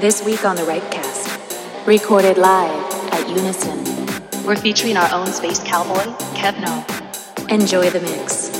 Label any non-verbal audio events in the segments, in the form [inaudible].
This week on the Rightcast, recorded live at Unison. We're featuring our own space cowboy, Kev Null. Enjoy the mix.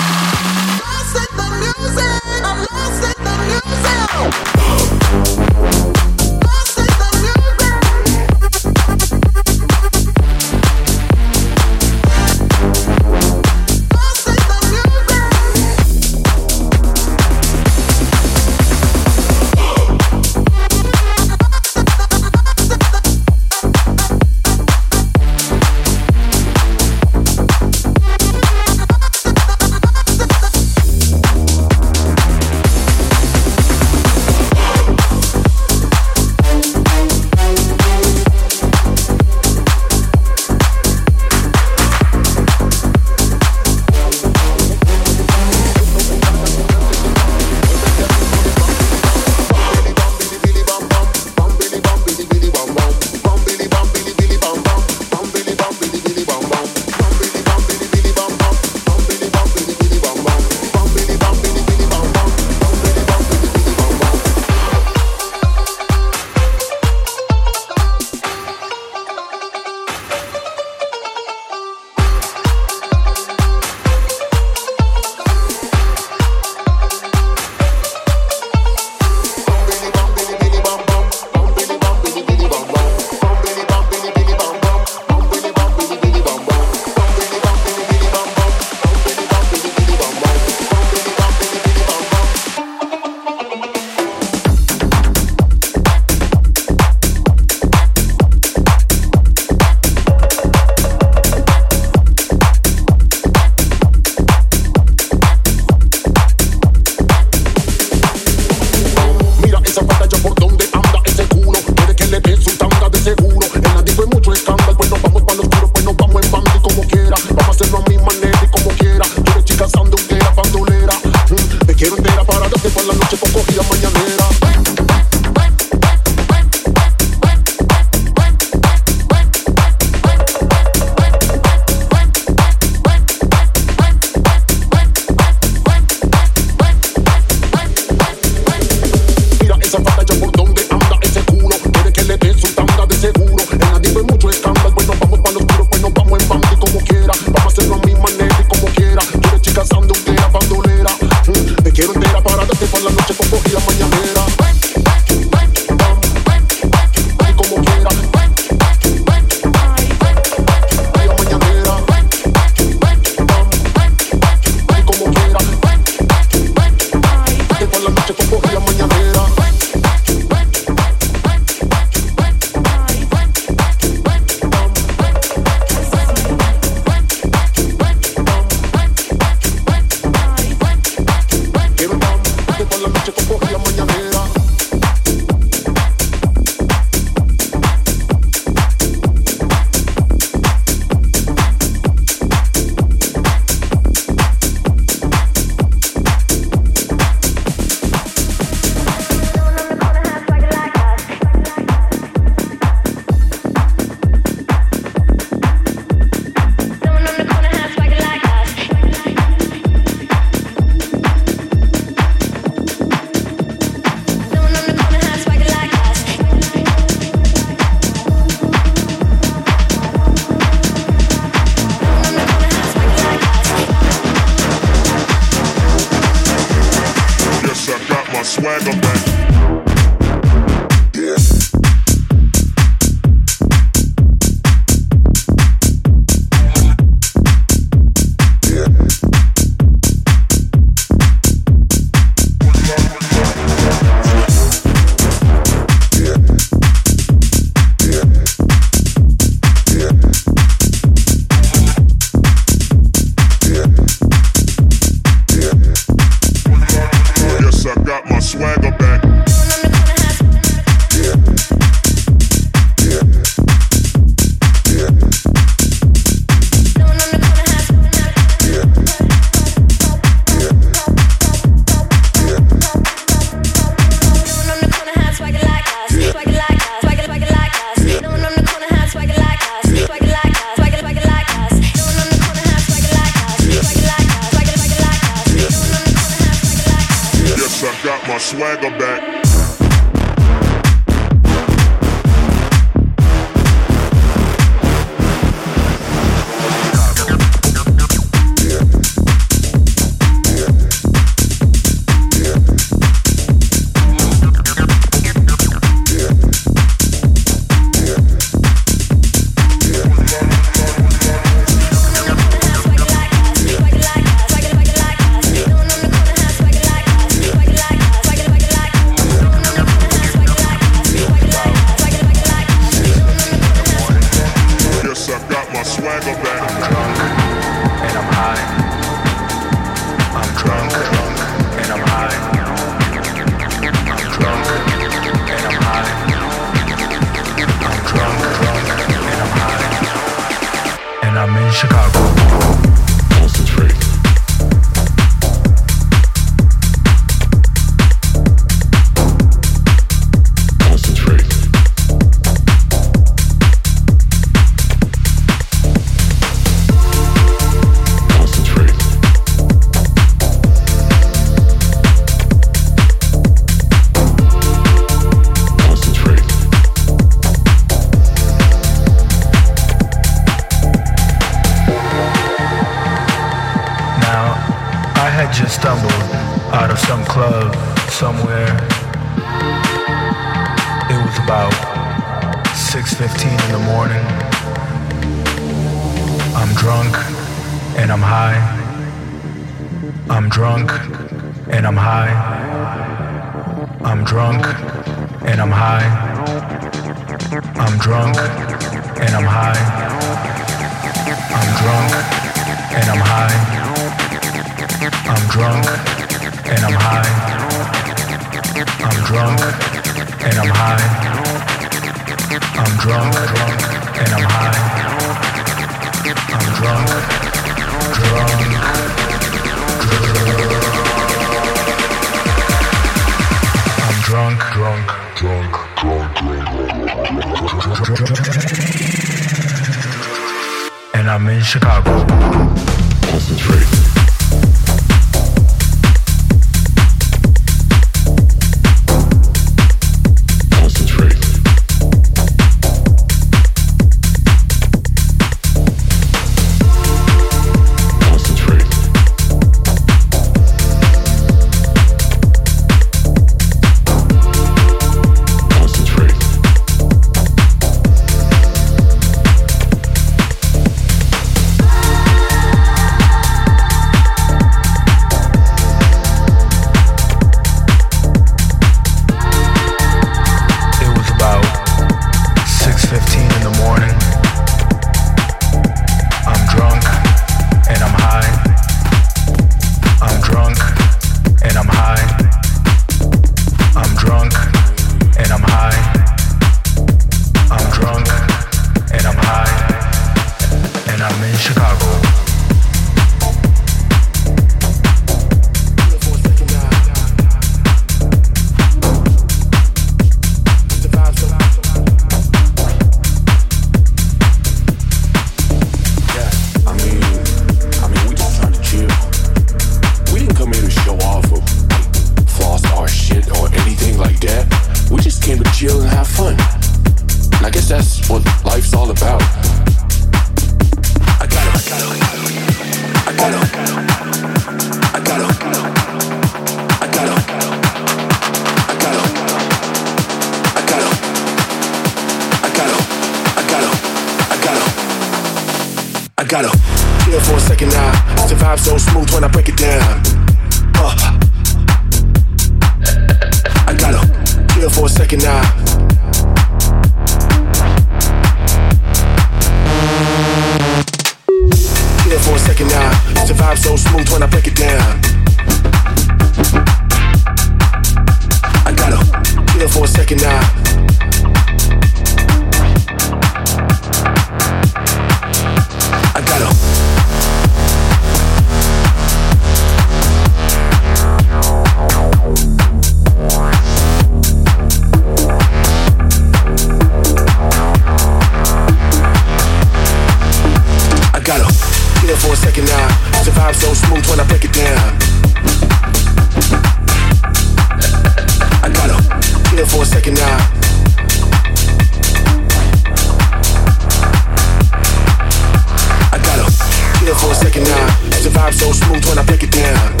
so smooth when I break it down.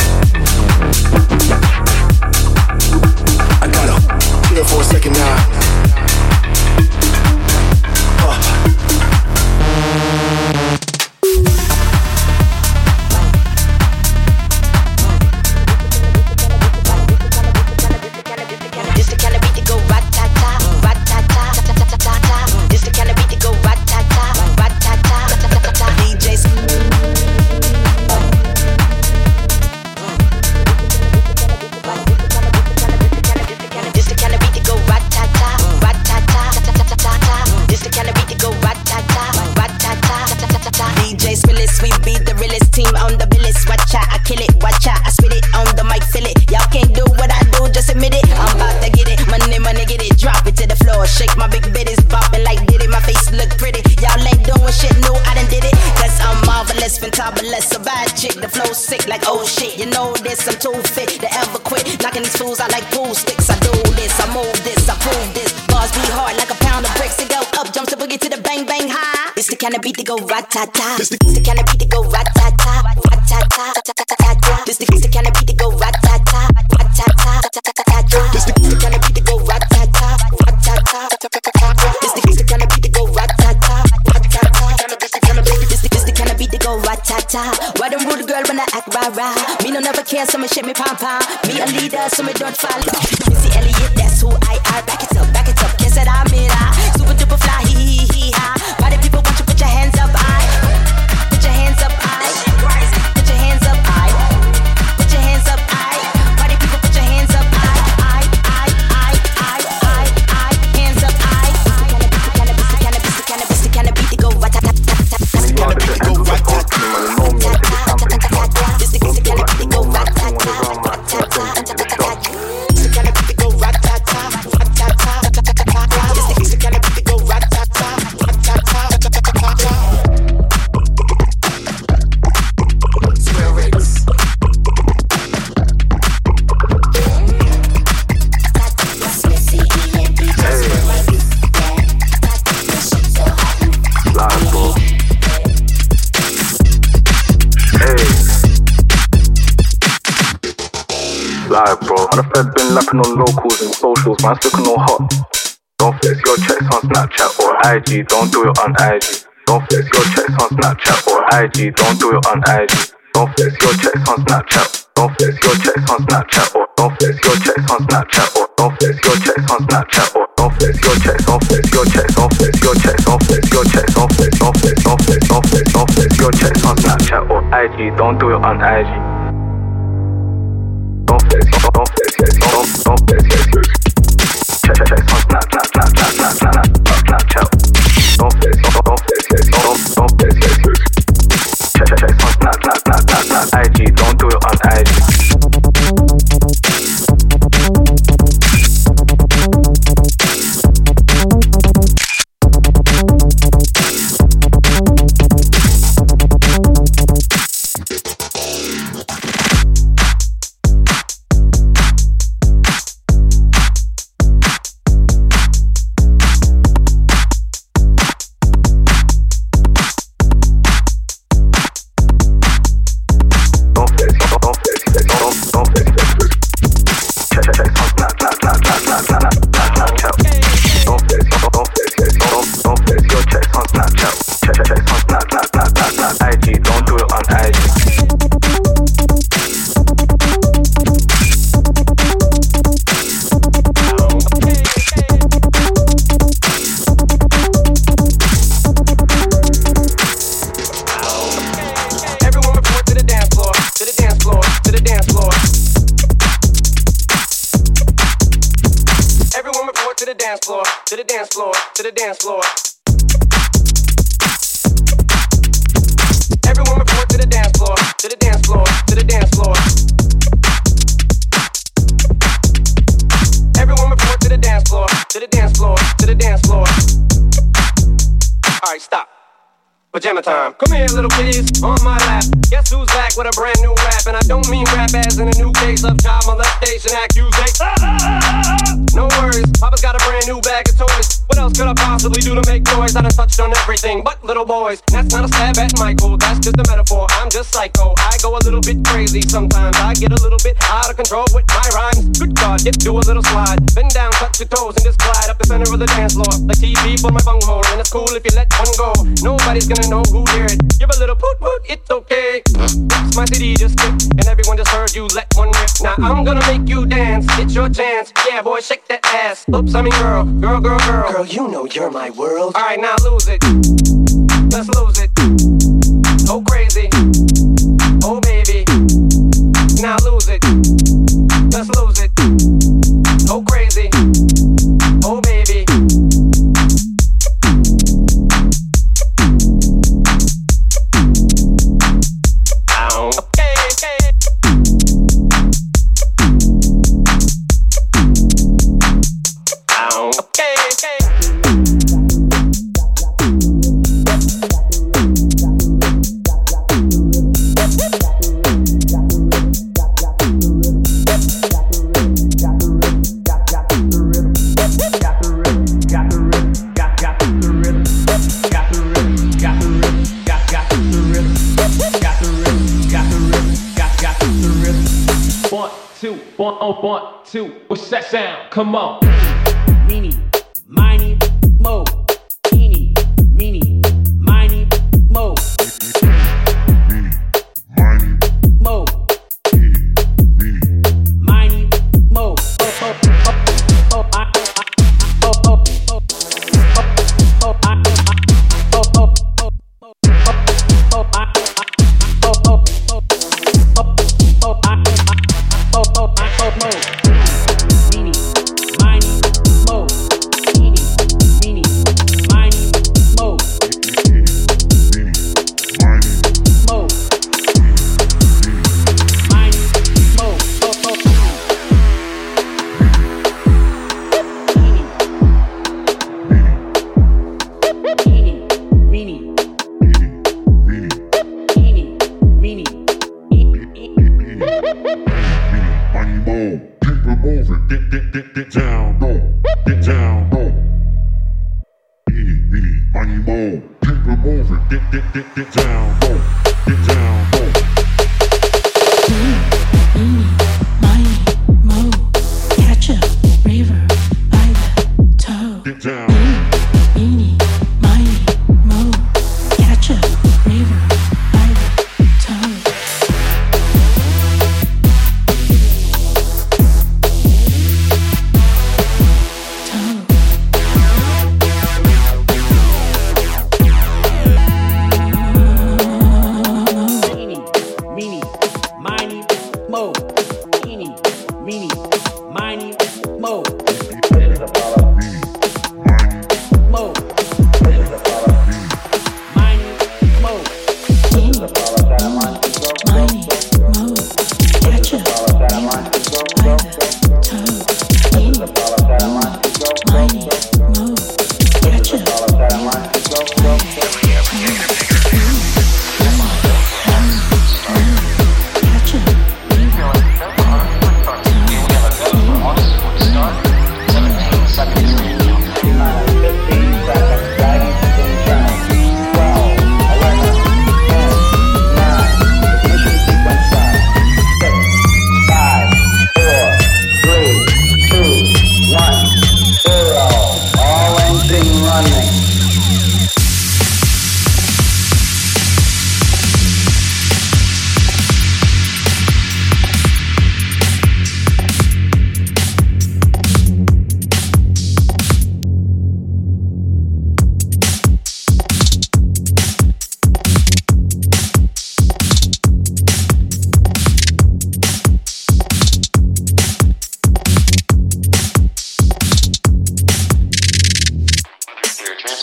so me dot looking on locals and socials, man's looking on hot. Don't flex your checks on Snapchat or IG, don't do it on IG. Don't flex your checks on Snapchat or IG, don't do it on IG. Don't flex your checks on Snapchat. Don't flex your checks on Snapchat or don't flex your checks on Snapchat or don't flex your checks on Snapchat or don't flex your checks, don't flex your checks, don't flex your checks, don't flex your checks, don't flex, don't flex, don't flex, don't flex, don't flex your checks on Snapchat or IG. Don't do it on IG. Don't flex, don't flex. I cheat on Pajama time. Come here, little kiddies, on my lap. Guess who's back with a brand new rap? And I don't mean rap as in a new case of child molestation accusation. [laughs] No worries, Papa's got a brand new bag of toys. What else could I possibly do to make noise? I done touched on everything but little boys. That's not a stab at Michael, that's just a metaphor. I'm just psycho. I go a little bit crazy sometimes. I get a little bit out of control with my rhymes. Good God, get do a little slide. Bend down, touch your toes, and just glide up the center of the dance floor. Like TV for my bunghole, and it's cool if you let one go. Nobody's gonna know who hear it. Give a little poot poot, it's okay. Oops, my CD just skipped, and everyone just heard you let one rip. Now I'm gonna make you dance, it's your chance. Yeah, boy, shake that ass. Oops, I mean girl, girl, girl, girl. Girl, you know you're my world. Alright, now lose it. Let's lose it. Oh crazy. Oh baby. Now lose it. Let's lose it. Oh crazy. Two. What's that sound? Come on. Meanie, miny,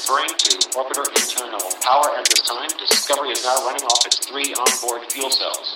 referring to orbiter internal power at this time, Discovery is now running off its three onboard fuel cells.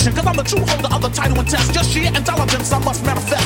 perfection. Cause I'm the true holder of the title and test. Just sheer intelligence I must manifest.